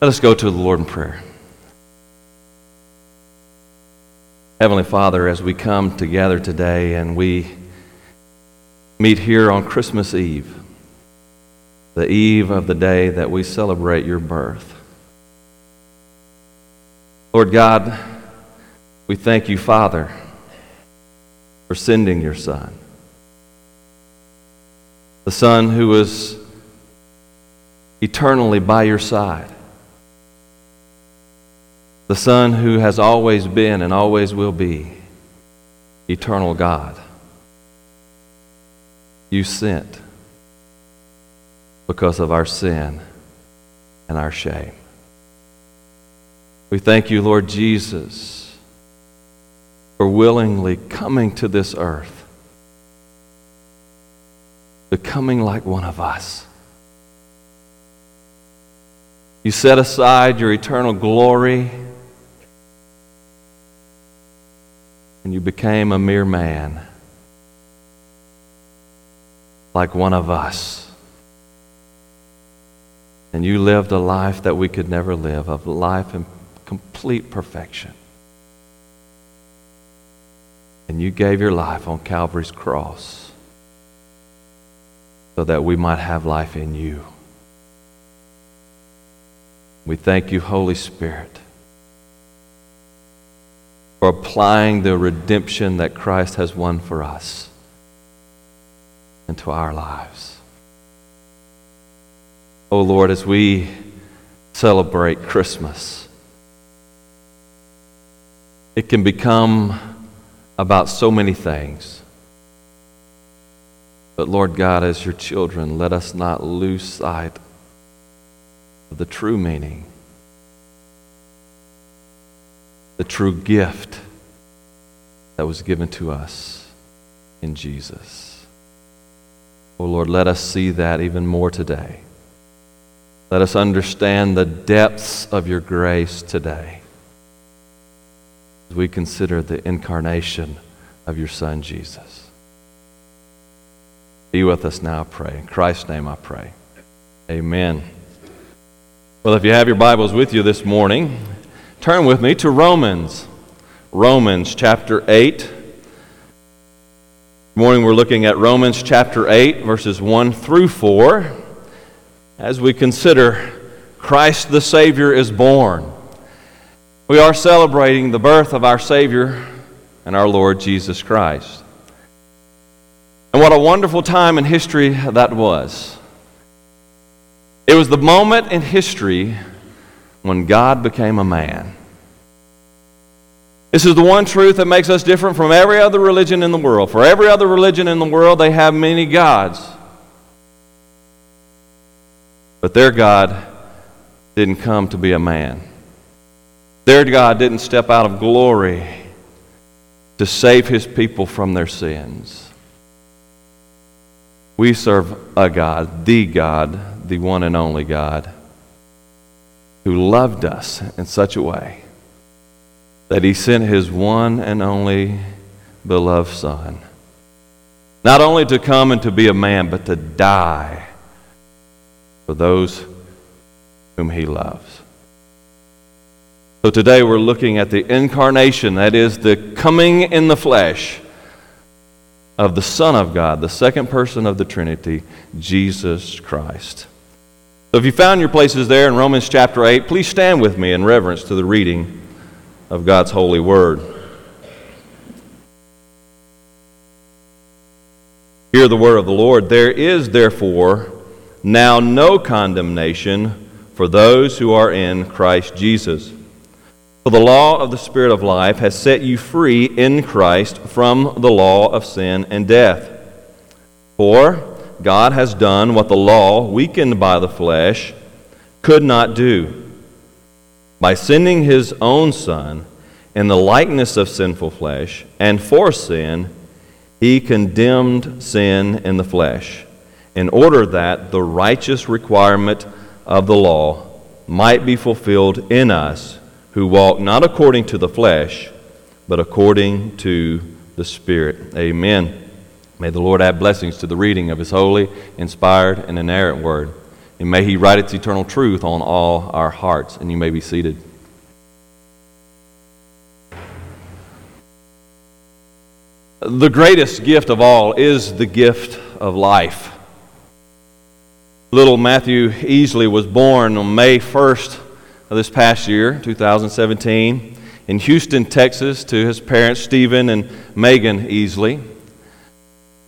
Let us go to the Lord in prayer. Heavenly Father, as we come together today and we meet here on Christmas Eve, the eve of the day that we celebrate your birth. Lord God, we thank you, Father, for sending your Son. The Son who was eternally by your side. The Son who has always been and always will be eternal God. You sent because of our sin and our shame. We thank you, Lord Jesus, for willingly coming to this earth, becoming like one of us. You set aside your eternal glory and you became a mere man, like one of us. And you lived a life that we could never live, a life in complete perfection. And you gave your life on Calvary's cross so that we might have life in you. We thank you, Holy Spirit, for applying the redemption that Christ has won for us into our lives. Oh Lord, as we celebrate Christmas, it can become about so many things. But Lord God, as your children, let us not lose sight of the true meaning, the true gift that was given to us in Jesus. Oh Lord, let us see that even more today. Let us understand the depths of your grace today as we consider the incarnation of your Son, Jesus. Be with us now, I pray. In Christ's name I pray. Amen. Well, if you have your Bibles with you this morning, turn with me to Romans. Romans chapter 8. This morning we're looking at Romans chapter 8, verses 1 through 4, as we consider Christ the Savior is born. We are celebrating the birth of our Savior and our Lord Jesus Christ. And what a wonderful time in history that was. It was the moment in history when God became a man. This is the one truth that makes us different from every other religion in the world. For every other religion in the world, they have many gods. But their God didn't come to be a man. Their God didn't step out of glory to save his people from their sins. We serve a God, the God, the one and only God, who loved us in such a way that he sent his one and only beloved Son, not only to come and to be a man, but to die for those whom he loves. So today we're looking at the incarnation, that is, the coming in the flesh of the Son of God, the second person of the Trinity, Jesus Christ. So if you found your places there in Romans chapter 8, please stand with me in reverence to the reading of God's holy word. Hear the word of the Lord. There is therefore now no condemnation for those who are in Christ Jesus. For the law of the Spirit of life has set you free in Christ from the law of sin and death. For God has done what the law, weakened by the flesh, could not do. By sending his own Son in the likeness of sinful flesh, and for sin, he condemned sin in the flesh, in order that the righteous requirement of the law might be fulfilled in us who walk not according to the flesh, but according to the Spirit. Amen. May the Lord add blessings to the reading of His holy, inspired, and inerrant word. And may He write its eternal truth on all our hearts. And you may be seated. The greatest gift of all is the gift of life. Little Matthew Easley was born on May 1st of this past year, 2017, in Houston, Texas, to his parents, Stephen and Megan Easley.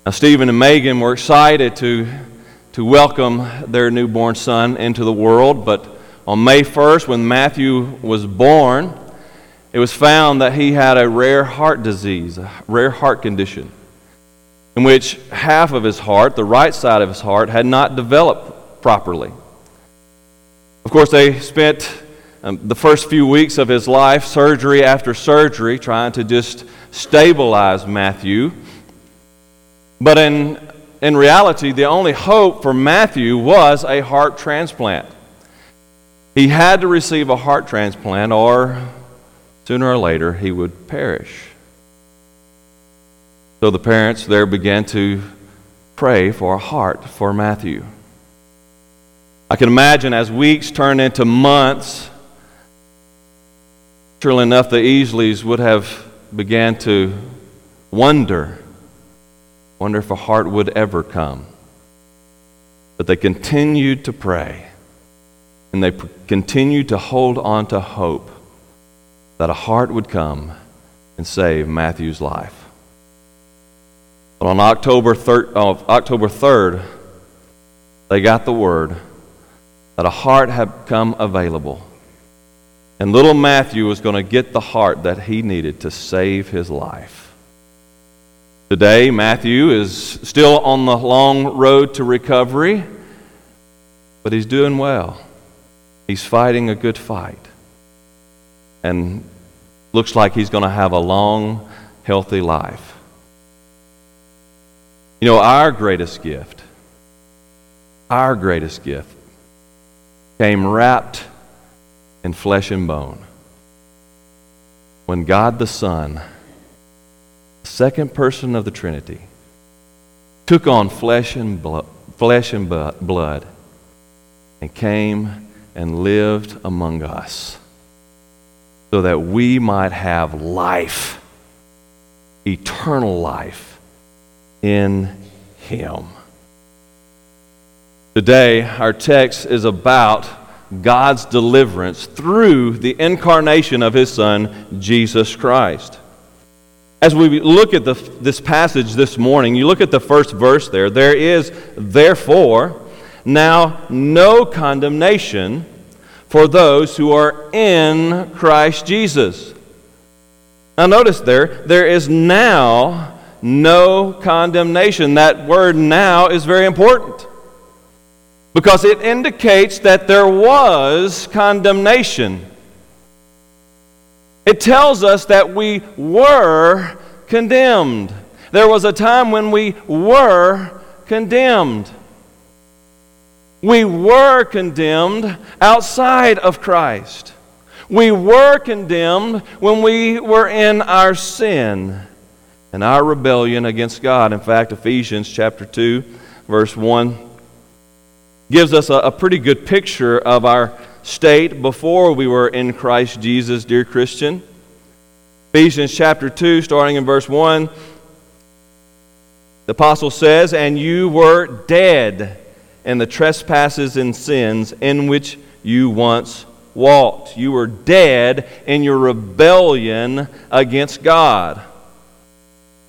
Now, Stephen and Megan were excited to, to welcome their newborn son into the world, but on May 1st, when Matthew was born, it was found that he had a rare heart disease, a rare heart condition, in which half of his heart, the right side of his heart, had not developed properly. Of course, they spent um, the first few weeks of his life, surgery after surgery, trying to just stabilize Matthew. But in, in reality, the only hope for Matthew was a heart transplant. He had to receive a heart transplant, or sooner or later he would perish. So the parents there began to pray for a heart for Matthew. I can imagine as weeks turned into months, surely enough, the Easleys would have began to wonder, wonder if a heart would ever come. But they continued to pray, and they continued to hold on to hope that a heart would come and save Matthew's life. But on October 3rd, uh, October 3rd, they got the word that a heart had come available. And little Matthew was going to get the heart that he needed to save his life. Today, Matthew is still on the long road to recovery, but he's doing well. He's fighting a good fight and looks like he's going to have a long, healthy life. You know, our greatest gift, our greatest gift, came wrapped in flesh and bone. When God the Son, second person of the Trinity, took on flesh and, blood, flesh and blood and came and lived among us so that we might have life, eternal life in Him. Today, our text is about God's deliverance through the incarnation of His Son, Jesus Christ. As we look at the, this passage this morning, you look at the first verse there. There is, therefore, now no condemnation for those who are in Christ Jesus. Now, notice there, there is now no condemnation. That word now is very important because it indicates that there was condemnation. It tells us that we were condemned. There was a time when we were condemned. We were condemned outside of Christ. We were condemned when we were in our sin and our rebellion against God. In fact, Ephesians chapter 2, verse 1 gives us a, a pretty good picture of our state before we were in Christ Jesus, dear Christian. Ephesians chapter 2, starting in verse 1, the apostle says, And you were dead and the trespasses and sins in which you once walked. You were dead in your rebellion against God.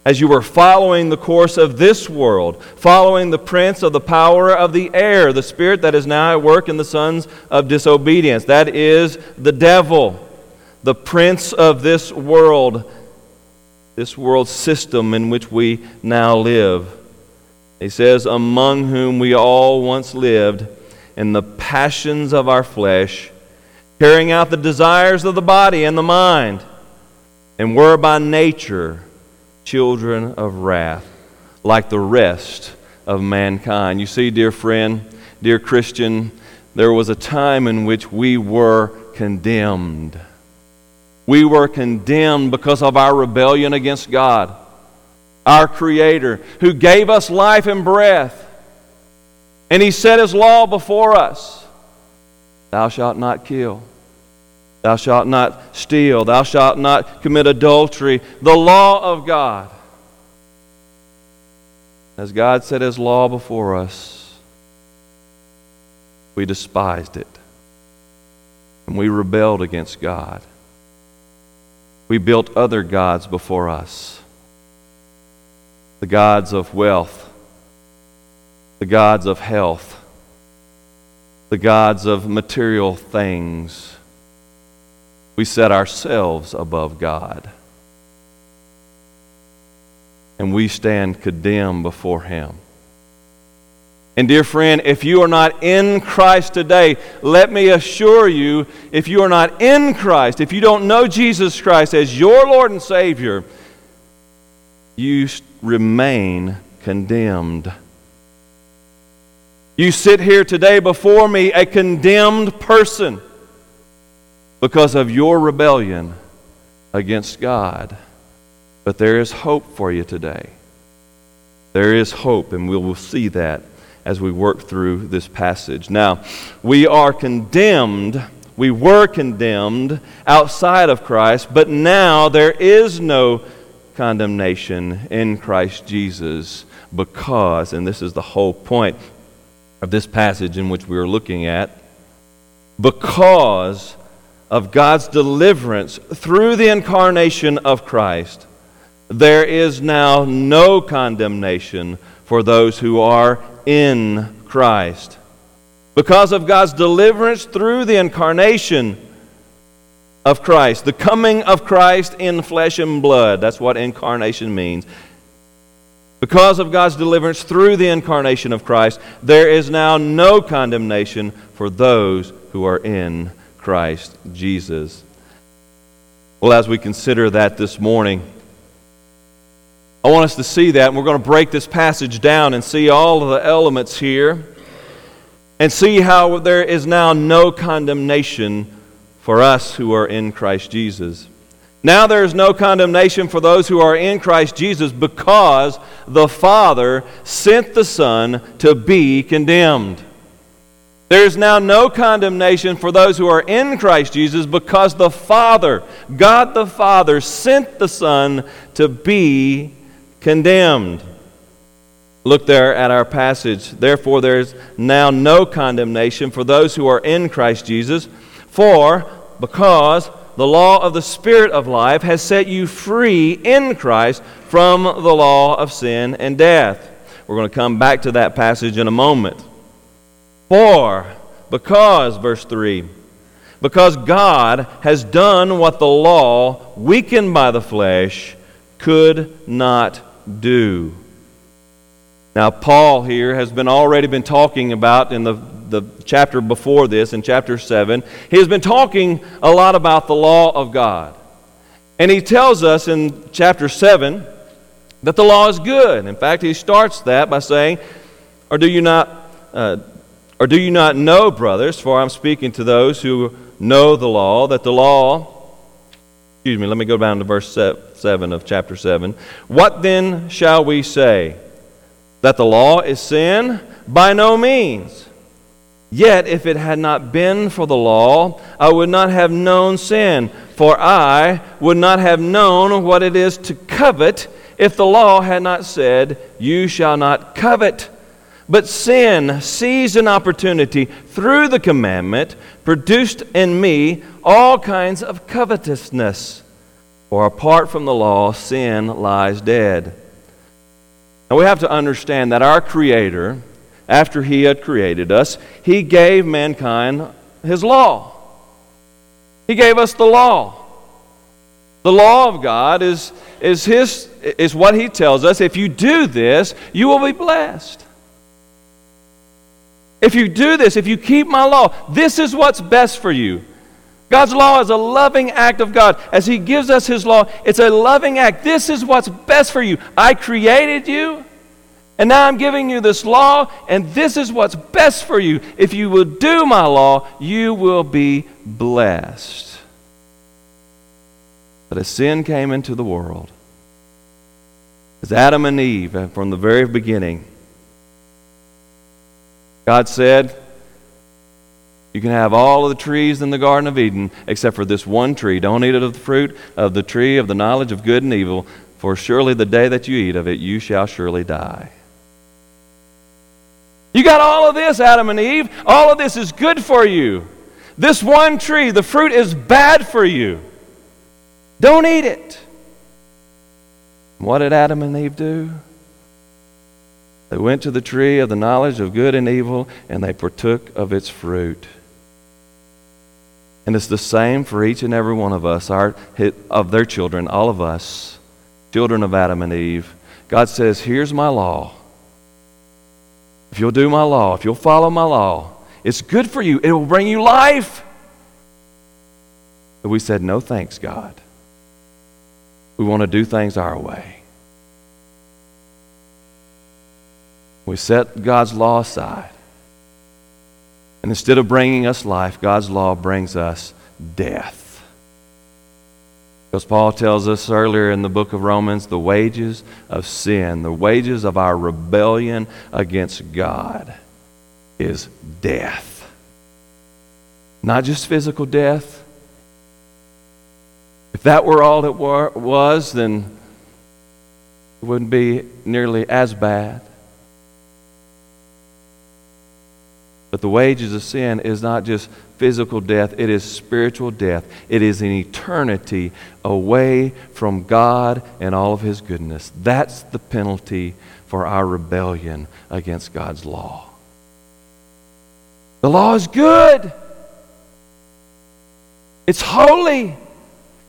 As you were following the course of this world, following the prince of the power of the air, the spirit that is now at work in the sons of disobedience. That is the devil, the prince of this world, this world system in which we now live. He says, Among whom we all once lived in the passions of our flesh, carrying out the desires of the body and the mind, and were by nature children of wrath, like the rest of mankind. You see, dear friend, dear Christian, there was a time in which we were condemned. We were condemned because of our rebellion against God our Creator, who gave us life and breath. And he set his law before us Thou shalt not kill. Thou shalt not steal. Thou shalt not commit adultery. The law of God. As God set his law before us, we despised it. And we rebelled against God. We built other gods before us the gods of wealth, the gods of health, the gods of material things. We set ourselves above God. And we stand condemned before Him. And, dear friend, if you are not in Christ today, let me assure you, if you are not in Christ, if you don't know Jesus Christ as your Lord and Savior, you remain condemned. You sit here today before me a condemned person because of your rebellion against God. But there is hope for you today. There is hope, and we will see that as we work through this passage. Now, we are condemned. We were condemned outside of Christ, but now there is no condemnation in Christ Jesus because, and this is the whole point of this passage in which we are looking at, because of God's deliverance through the incarnation of Christ, there is now no condemnation for those who are in Christ. Because of God's deliverance through the incarnation, of Christ, the coming of Christ in flesh and blood. That's what incarnation means. Because of God's deliverance through the incarnation of Christ, there is now no condemnation for those who are in Christ Jesus. Well, as we consider that this morning, I want us to see that, and we're going to break this passage down and see all of the elements here and see how there is now no condemnation for us who are in Christ Jesus. Now there is no condemnation for those who are in Christ Jesus because the Father sent the Son to be condemned. There is now no condemnation for those who are in Christ Jesus because the Father, God the Father, sent the Son to be condemned. Look there at our passage. Therefore, there is now no condemnation for those who are in Christ Jesus. For, because the law of the Spirit of life has set you free in Christ from the law of sin and death. We're going to come back to that passage in a moment. For, because, verse 3, because God has done what the law, weakened by the flesh, could not do. Now, Paul here has been already been talking about in the the chapter before this, in chapter 7, he has been talking a lot about the law of God. And he tells us in chapter 7 that the law is good. In fact, he starts that by saying, Or do you not, uh, or do you not know, brothers, for I'm speaking to those who know the law, that the law, excuse me, let me go down to verse 7 of chapter 7. What then shall we say? That the law is sin? By no means. Yet, if it had not been for the law, I would not have known sin, for I would not have known what it is to covet if the law had not said, You shall not covet. But sin seized an opportunity through the commandment, produced in me all kinds of covetousness. For apart from the law, sin lies dead. Now we have to understand that our Creator, after he had created us, he gave mankind his law. He gave us the law. The law of God is, is, his, is what he tells us. If you do this, you will be blessed. If you do this, if you keep my law, this is what's best for you. God's law is a loving act of God. As He gives us His law, it's a loving act. This is what's best for you. I created you. And now I'm giving you this law, and this is what's best for you. If you will do my law, you will be blessed. But as sin came into the world, as Adam and Eve, uh, from the very beginning, God said, You can have all of the trees in the Garden of Eden except for this one tree. Don't eat of the fruit of the tree of the knowledge of good and evil, for surely the day that you eat of it, you shall surely die. You got all of this, Adam and Eve. All of this is good for you. This one tree, the fruit is bad for you. Don't eat it. What did Adam and Eve do? They went to the tree of the knowledge of good and evil and they partook of its fruit. And it's the same for each and every one of us, our, of their children, all of us, children of Adam and Eve. God says, Here's my law. If you'll do my law, if you'll follow my law, it's good for you. It will bring you life. But we said, No thanks, God. We want to do things our way. We set God's law aside. And instead of bringing us life, God's law brings us death. Because Paul tells us earlier in the book of Romans the wages of sin, the wages of our rebellion against God is death. Not just physical death. If that were all it was, then it wouldn't be nearly as bad. But the wages of sin is not just physical death, it is spiritual death. It is an eternity away from God and all of His goodness. That's the penalty for our rebellion against God's law. The law is good, it's holy,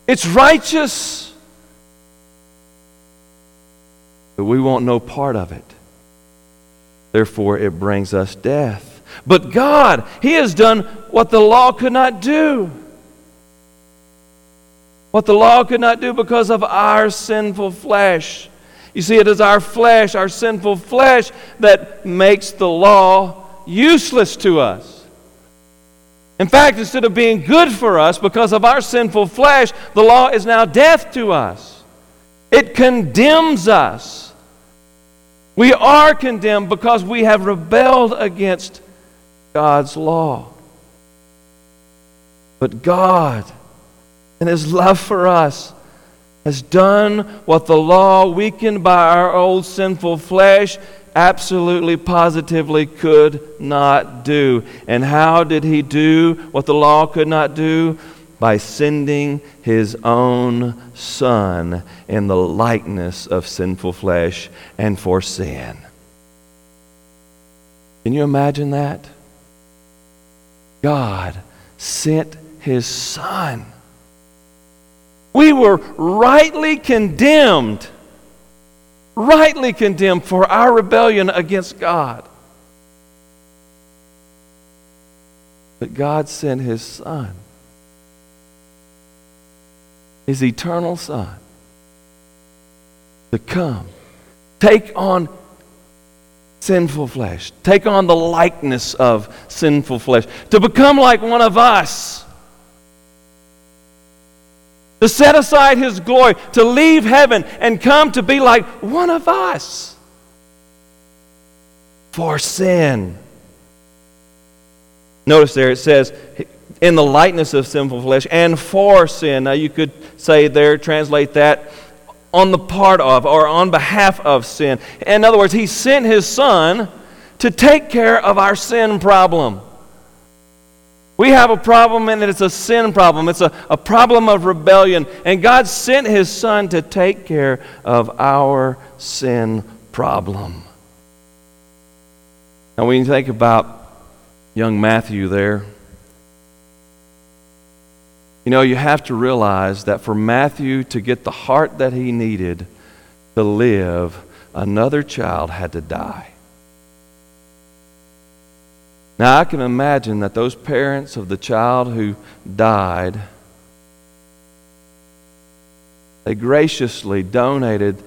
it's righteous. But we want no part of it. Therefore, it brings us death. But God, He has done what the law could not do. What the law could not do because of our sinful flesh. You see, it is our flesh, our sinful flesh, that makes the law useless to us. In fact, instead of being good for us because of our sinful flesh, the law is now death to us. It condemns us. We are condemned because we have rebelled against God's law. But God, in His love for us, has done what the law, weakened by our old sinful flesh, absolutely positively could not do. And how did He do what the law could not do? By sending His own Son in the likeness of sinful flesh and for sin. Can you imagine that? God sent his Son. We were rightly condemned, rightly condemned for our rebellion against God. But God sent his Son, his eternal Son, to come, take on sinful flesh, take on the likeness of sinful flesh, to become like one of us, to set aside his glory, to leave heaven and come to be like one of us. For sin. Notice there it says, in the likeness of sinful flesh and for sin. Now you could say there, translate that on the part of or on behalf of sin. In other words, He sent His Son to take care of our sin problem. We have a problem, and it's a sin problem. It's a, a problem of rebellion. And God sent His Son to take care of our sin problem. Now, when you think about young Matthew there, you know, you have to realize that for Matthew to get the heart that he needed to live, another child had to die. Now, I can imagine that those parents of the child who died, they graciously donated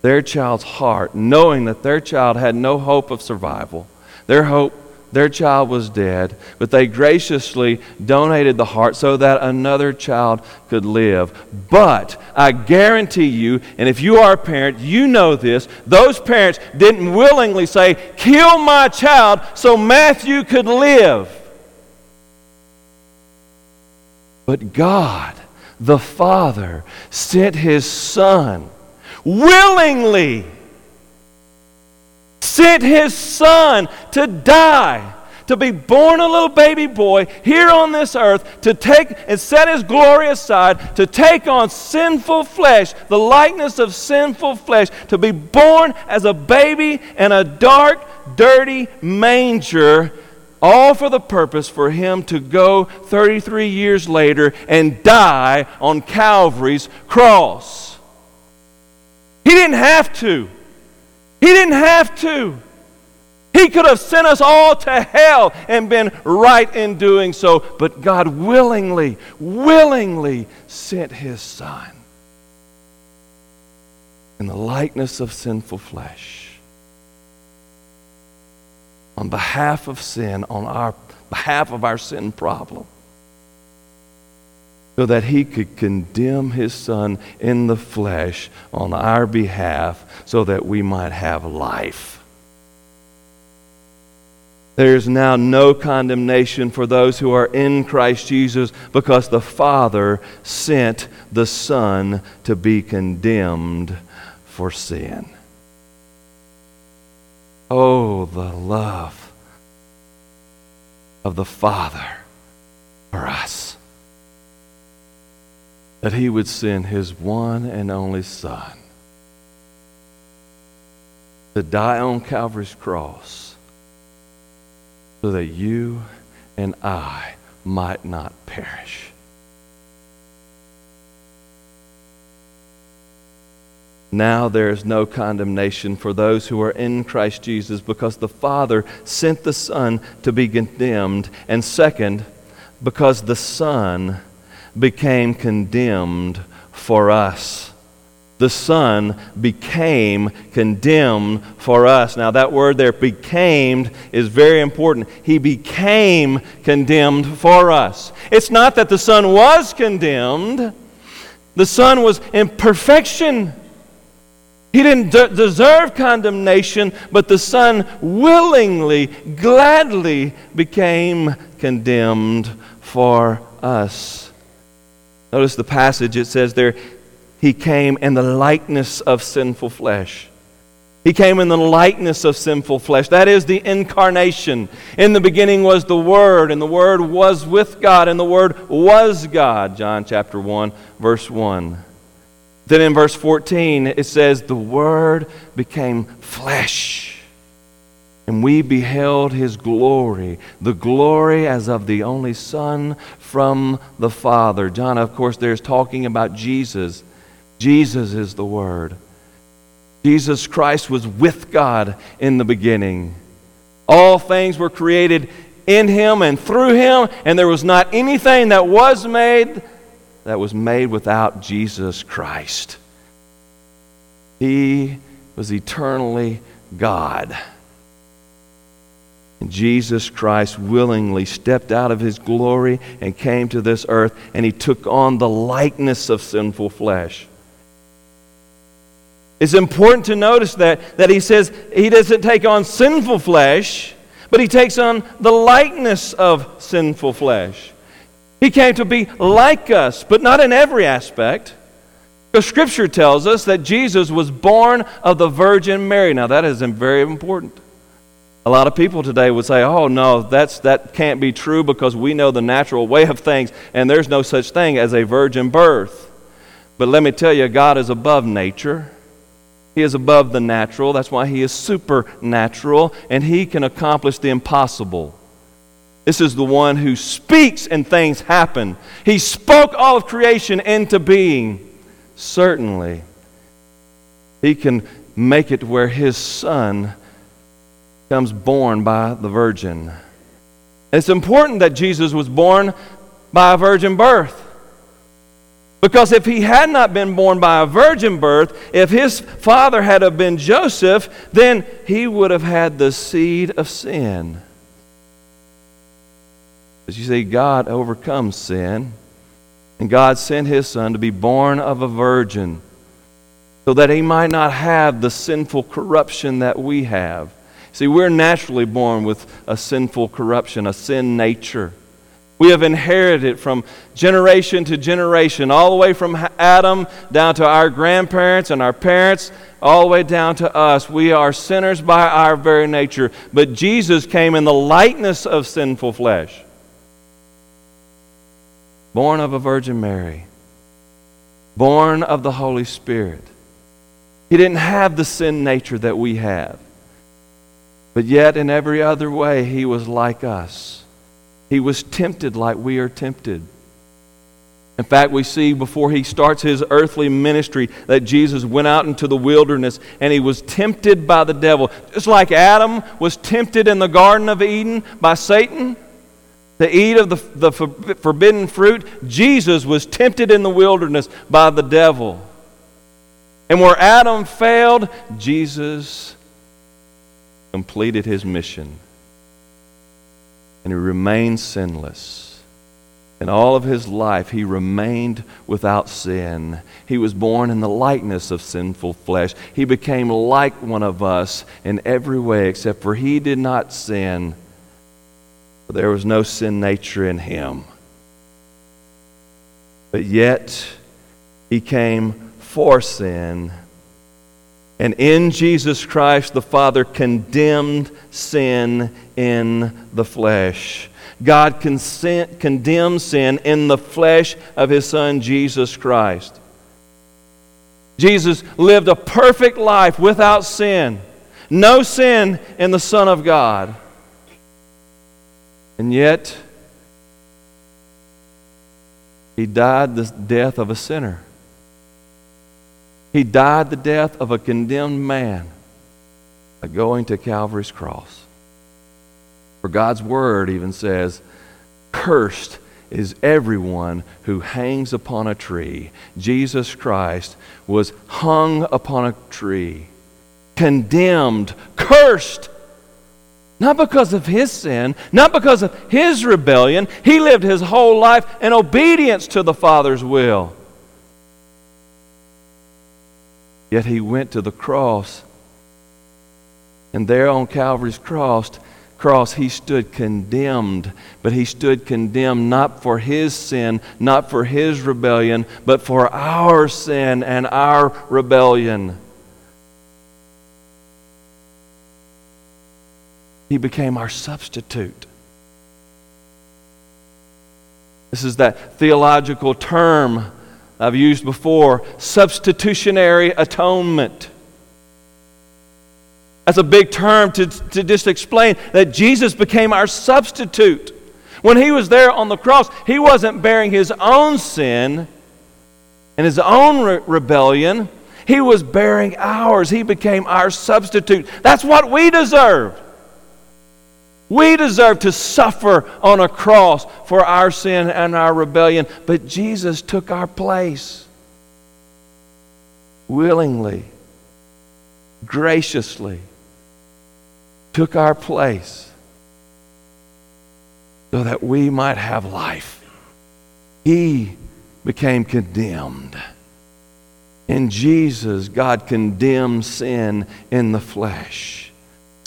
their child's heart, knowing that their child had no hope of survival. Their hope their child was dead, but they graciously donated the heart so that another child could live. But I guarantee you, and if you are a parent, you know this, those parents didn't willingly say, Kill my child so Matthew could live. But God, the Father, sent his Son willingly sent his son to die, to be born a little baby boy here on this earth, to take and set his glory aside, to take on sinful flesh, the likeness of sinful flesh, to be born as a baby in a dark, dirty manger. All for the purpose for him to go 33 years later and die on Calvary's cross. He didn't have to. He didn't have to. He could have sent us all to hell and been right in doing so, but God willingly, willingly sent His Son in the likeness of sinful flesh on behalf of sin, on our behalf of our sin problem so that he could condemn his son in the flesh on our behalf so that we might have life. There is now no condemnation for those who are in Christ Jesus because the Father sent the Son to be condemned for sin. Oh, the love of the Father for us that he would send his one and only Son to die on Calvary's cross so that you and I might not perish. Now there is no condemnation for those who are in Christ Jesus because the Father sent the Son to be condemned, and second, because the Son became condemned for us. The Son became condemned for us. Now, that word there, became, is very important. He became condemned for us. It's not that the Son was condemned, the Son was in perfection. He didn't de- deserve condemnation, but the Son willingly, gladly became condemned for us. Notice the passage, it says there, He came in the likeness of sinful flesh. He came in the likeness of sinful flesh. That is the incarnation. In the beginning was the Word, and the Word was with God, and the Word was God. John chapter 1, verse 1. Then in verse 14, it says, The Word became flesh and we beheld his glory, the glory as of the only Son from the Father. John, of course, there's talking about Jesus. Jesus is the Word. Jesus Christ was with God in the beginning. All things were created in him and through him, and there was not anything that was made that was made without Jesus Christ. He was eternally God. Jesus Christ willingly stepped out of his glory and came to this earth, and he took on the likeness of sinful flesh. It's important to notice that, that he says he doesn't take on sinful flesh, but he takes on the likeness of sinful flesh. He came to be like us, but not in every aspect. Because Scripture tells us that Jesus was born of the Virgin Mary. Now, that is very important. A lot of people today would say, oh, no, that's, that can't be true because we know the natural way of things, and there's no such thing as a virgin birth. But let me tell you, God is above nature. He is above the natural. That's why He is supernatural, and He can accomplish the impossible. This is the one who speaks and things happen. He spoke all of creation into being. Certainly, He can make it where His Son comes born by the virgin. It's important that Jesus was born by a virgin birth. Because if he had not been born by a virgin birth, if his father had have been Joseph, then he would have had the seed of sin. But you see, God overcomes sin, and God sent his Son to be born of a virgin so that he might not have the sinful corruption that we have. See, we're naturally born with a sinful corruption, a sin nature. We have inherited from generation to generation, all the way from Adam down to our grandparents and our parents, all the way down to us. We are sinners by our very nature. But Jesus came in the likeness of sinful flesh, born of a Virgin Mary, born of the Holy Spirit. He didn't have the sin nature that we have. But yet, in every other way, he was like us. He was tempted like we are tempted. In fact, we see before he starts his earthly ministry that Jesus went out into the wilderness and he was tempted by the devil. Just like Adam was tempted in the Garden of Eden by Satan to eat of the, the forbidden fruit, Jesus was tempted in the wilderness by the devil. And where Adam failed, Jesus completed his mission and he remained sinless. In all of his life, he remained without sin. He was born in the likeness of sinful flesh. He became like one of us in every way, except for he did not sin. There was no sin nature in him. But yet, he came for sin and in Jesus Christ, the Father condemned sin in the flesh. God consent, condemned sin in the flesh of His Son, Jesus Christ. Jesus lived a perfect life without sin, no sin in the Son of God. And yet, He died the death of a sinner. He died the death of a condemned man by going to Calvary's cross. For God's word even says, Cursed is everyone who hangs upon a tree. Jesus Christ was hung upon a tree, condemned, cursed. Not because of his sin, not because of his rebellion. He lived his whole life in obedience to the Father's will. Yet he went to the cross. And there on Calvary's cross, cross, he stood condemned. But he stood condemned not for his sin, not for his rebellion, but for our sin and our rebellion. He became our substitute. This is that theological term I've used before substitutionary atonement. That's a big term to, to just explain that Jesus became our substitute. When he was there on the cross, he wasn't bearing his own sin and his own re- rebellion. He was bearing ours. He became our substitute. That's what we deserved. We deserve to suffer on a cross for our sin and our rebellion, but Jesus took our place willingly, graciously, took our place so that we might have life. He became condemned. In Jesus, God condemned sin in the flesh.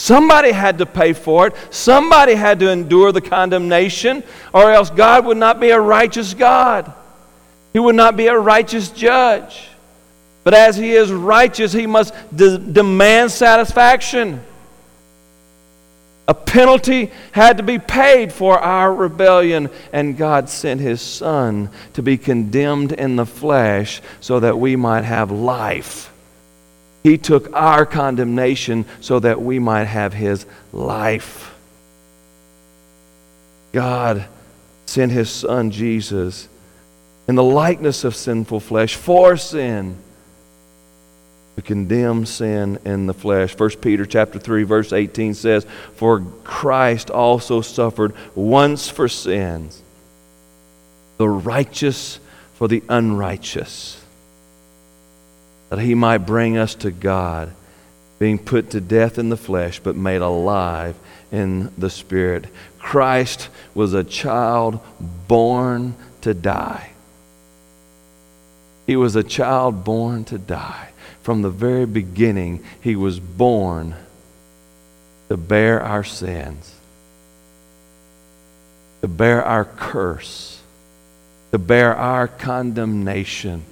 Somebody had to pay for it. Somebody had to endure the condemnation, or else God would not be a righteous God. He would not be a righteous judge. But as He is righteous, He must de- demand satisfaction. A penalty had to be paid for our rebellion, and God sent His Son to be condemned in the flesh so that we might have life. He took our condemnation so that we might have His life. God sent His Son Jesus in the likeness of sinful flesh for sin to condemn sin in the flesh. 1 Peter chapter 3 verse 18 says, "For Christ also suffered once for sins, the righteous for the unrighteous." That he might bring us to God, being put to death in the flesh, but made alive in the Spirit. Christ was a child born to die. He was a child born to die. From the very beginning, he was born to bear our sins, to bear our curse, to bear our condemnation,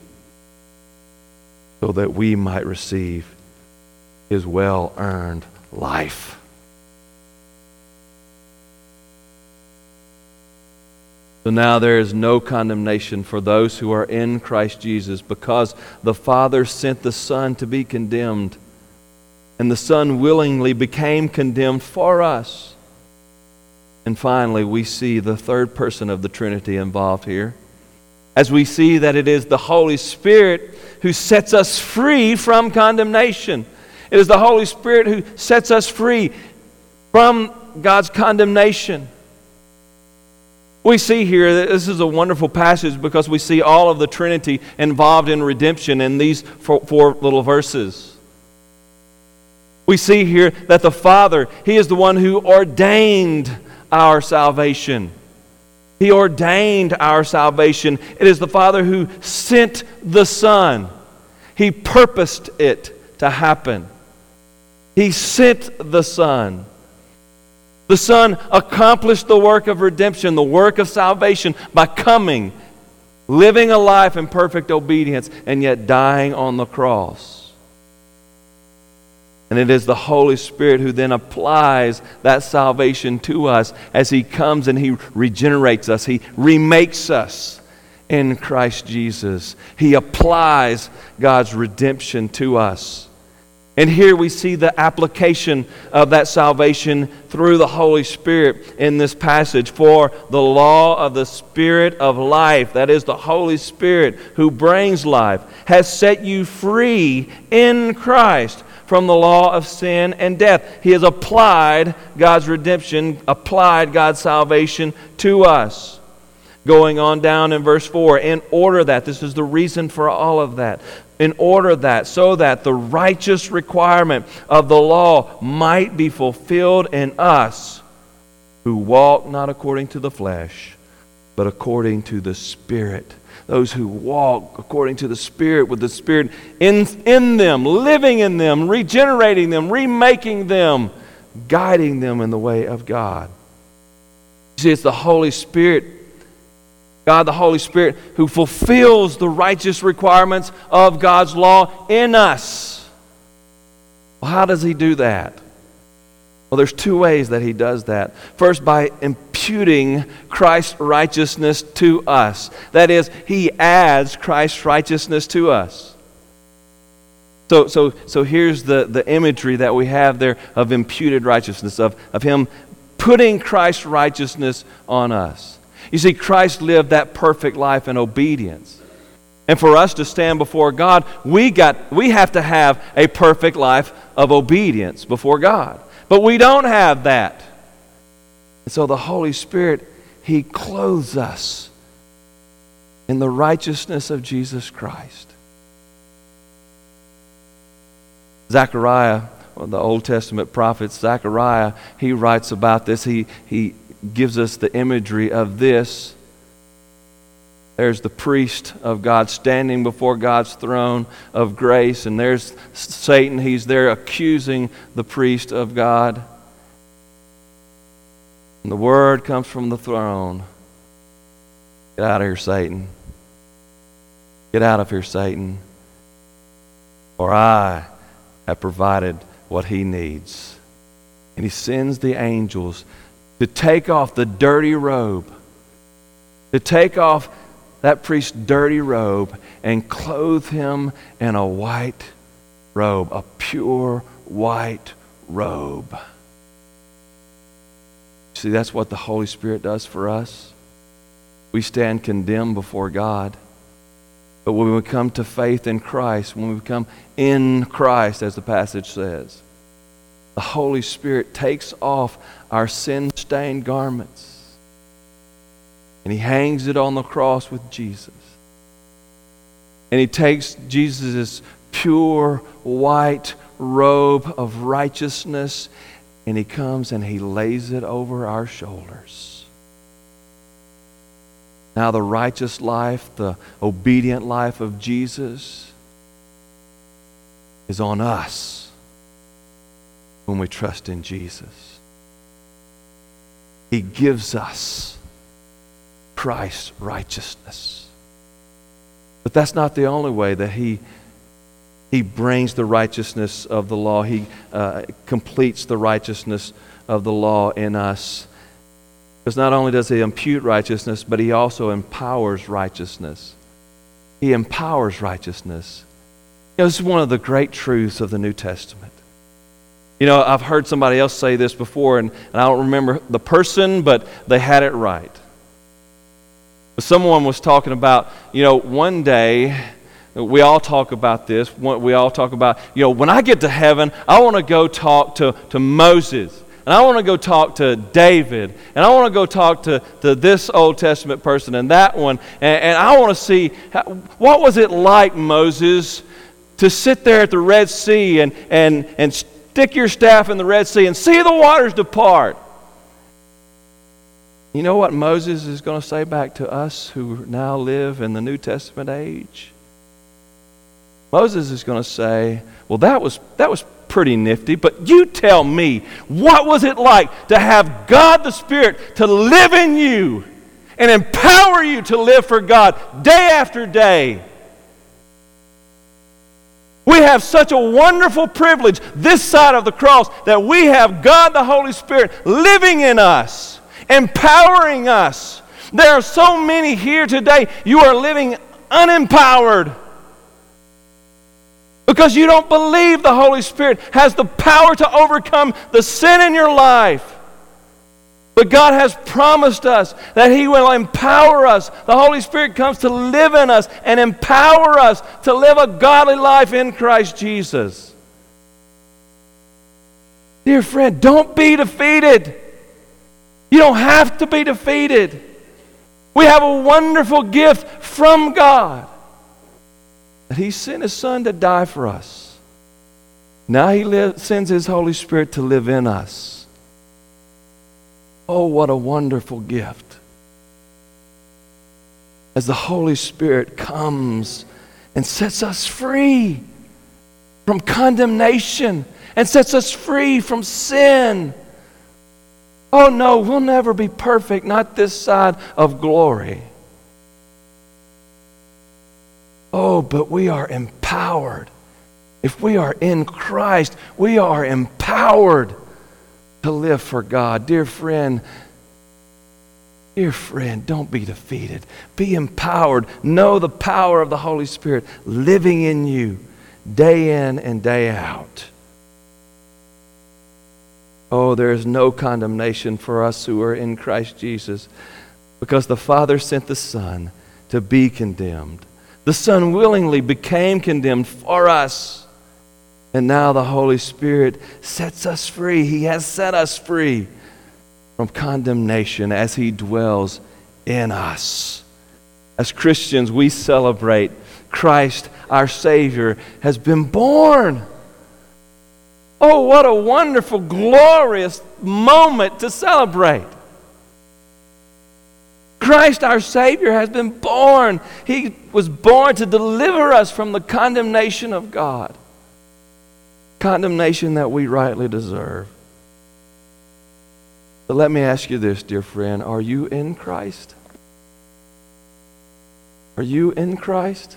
so that we might receive his well earned life. So now there is no condemnation for those who are in Christ Jesus because the Father sent the Son to be condemned. And the Son willingly became condemned for us. And finally, we see the third person of the Trinity involved here. As we see that it is the Holy Spirit who sets us free from condemnation. It is the Holy Spirit who sets us free from God's condemnation. We see here that this is a wonderful passage because we see all of the Trinity involved in redemption in these four, four, little verses. We see here that the Father, He is the one who ordained our salvation. He ordained our salvation. It is the Father who sent the Son. He purposed it to happen. He sent the Son. The Son accomplished the work of redemption, the work of salvation, by coming, living a life in perfect obedience, and yet dying on the cross. And it is the Holy Spirit who then applies that salvation to us as He comes and He regenerates us, He remakes us in Christ Jesus. He applies God's redemption to us. And here we see the application of that salvation through the Holy Spirit in this passage. For the law of the Spirit of life, that is the Holy Spirit who brings life, has set you free in Christ from the law of sin and death. He has applied God's redemption, applied God's salvation to us. Going on down in verse 4, in order that, this is the reason for all of that, in order that, so that the righteous requirement of the law might be fulfilled in us who walk not according to the flesh, but according to the Spirit. Those who walk according to the Spirit, with the Spirit in, in them, living in them, regenerating them, remaking them, guiding them in the way of God. See, it's the Holy Spirit God the Holy Spirit who fulfills the righteous requirements of God's law in us. Well, how does He do that? Well, there's two ways that He does that. First, by imputing Christ's righteousness to us. That is, He adds Christ's righteousness to us. So, so, so here's the, the imagery that we have there of imputed righteousness, of, of Him putting Christ's righteousness on us. You see, Christ lived that perfect life in obedience. And for us to stand before God, we, got, we have to have a perfect life of obedience before God. But we don't have that. And so the Holy Spirit, He clothes us in the righteousness of Jesus Christ. Zechariah, the Old Testament prophet Zechariah, he writes about this. He, he gives us the imagery of this. There's the priest of God standing before God's throne of grace, and there's Satan. He's there accusing the priest of God. And the word comes from the throne Get out of here, Satan. Get out of here, Satan. For I have provided what he needs. And he sends the angels to take off the dirty robe, to take off that priest's dirty robe and clothe him in a white robe, a pure white robe. See, that's what the Holy Spirit does for us. We stand condemned before God. But when we come to faith in Christ, when we come in Christ, as the passage says, the Holy Spirit takes off our sin stained garments and He hangs it on the cross with Jesus. And He takes Jesus' pure white robe of righteousness and he comes and he lays it over our shoulders. Now, the righteous life, the obedient life of Jesus is on us when we trust in Jesus. He gives us Christ's righteousness. But that's not the only way that He he brings the righteousness of the law. He uh, completes the righteousness of the law in us. Because not only does He impute righteousness, but He also empowers righteousness. He empowers righteousness. You know, this is one of the great truths of the New Testament. You know, I've heard somebody else say this before, and, and I don't remember the person, but they had it right. Someone was talking about, you know, one day we all talk about this. We all talk about, you know, when I get to heaven, I want to go talk to, to Moses. And I want to go talk to David. And I want to go talk to, to this Old Testament person and that one. And, and I want to see how, what was it like, Moses, to sit there at the Red Sea and, and, and stick your staff in the Red Sea and see the waters depart. You know what Moses is going to say back to us who now live in the New Testament age? Moses is going to say, Well, that was, that was pretty nifty, but you tell me, what was it like to have God the Spirit to live in you and empower you to live for God day after day? We have such a wonderful privilege this side of the cross that we have God the Holy Spirit living in us, empowering us. There are so many here today, you are living unempowered because you don't believe the Holy Spirit has the power to overcome the sin in your life. But God has promised us that He will empower us. The Holy Spirit comes to live in us and empower us to live a godly life in Christ Jesus. Dear friend, don't be defeated. You don't have to be defeated. We have a wonderful gift from God that He sent His Son to die for us. Now He sends His Holy Spirit to live in us. Oh, what a wonderful gift. As the Holy Spirit comes and sets us free from condemnation and sets us free from sin. Oh no, we'll never be perfect, not this side of glory. Oh, but we are empowered. If we are in Christ, we are empowered to live for God. Dear friend, dear friend, don't be defeated. Be empowered. Know the power of the Holy Spirit living in you day in and day out. Oh, there is no condemnation for us who are in Christ Jesus because the Father sent the Son to be condemned the Son willingly became condemned for us. And now the Holy Spirit sets us free. He has set us free from condemnation as He dwells in us. As Christians, we celebrate Christ, our Savior, has been born. Oh, what a wonderful, glorious moment to celebrate. Christ our Savior has been born. He was born to deliver us from the condemnation of God, condemnation that we rightly deserve. But let me ask you this, dear friend are you in Christ? Are you in Christ?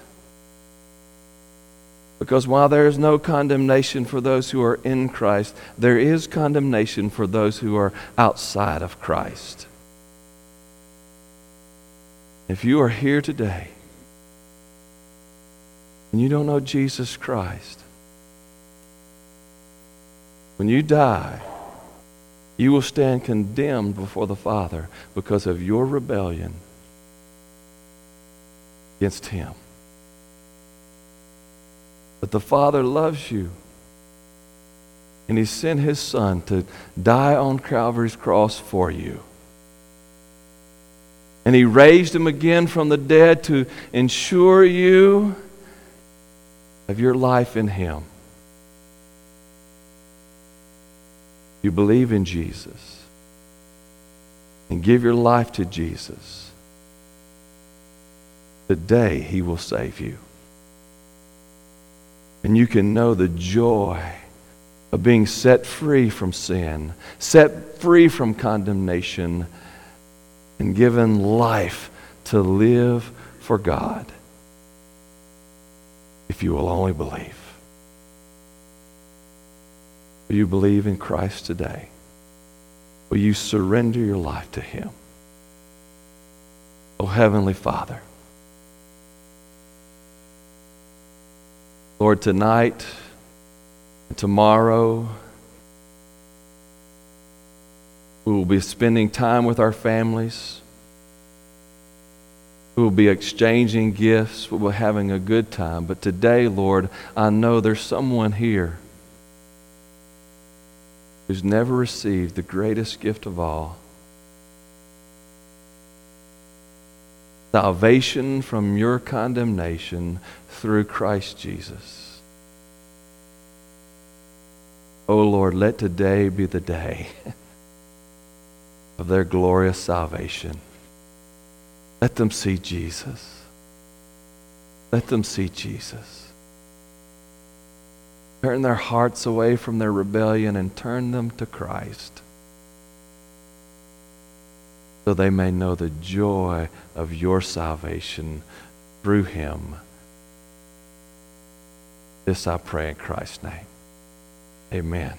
Because while there is no condemnation for those who are in Christ, there is condemnation for those who are outside of Christ. If you are here today and you don't know Jesus Christ, when you die, you will stand condemned before the Father because of your rebellion against Him. But the Father loves you. And He sent His Son to die on Calvary's cross for you. And he raised him again from the dead to ensure you of your life in him. You believe in Jesus and give your life to Jesus. Today, He will save you. And you can know the joy of being set free from sin, set free from condemnation, and given life to live for God if you will only believe. Will you believe in Christ today? Will you surrender your life to Him? Oh, Heavenly Father, Lord, tonight and tomorrow, we will be spending time with our families. We will be exchanging gifts. We will be having a good time. But today, Lord, I know there's someone here who's never received the greatest gift of all salvation from your condemnation through Christ Jesus. Oh Lord, let today be the day of their glorious salvation. Let them see Jesus. Let them see Jesus. Turn their hearts away from their rebellion and turn them to Christ so they may know the joy of your salvation through him. This I pray in Christ's name. Amen.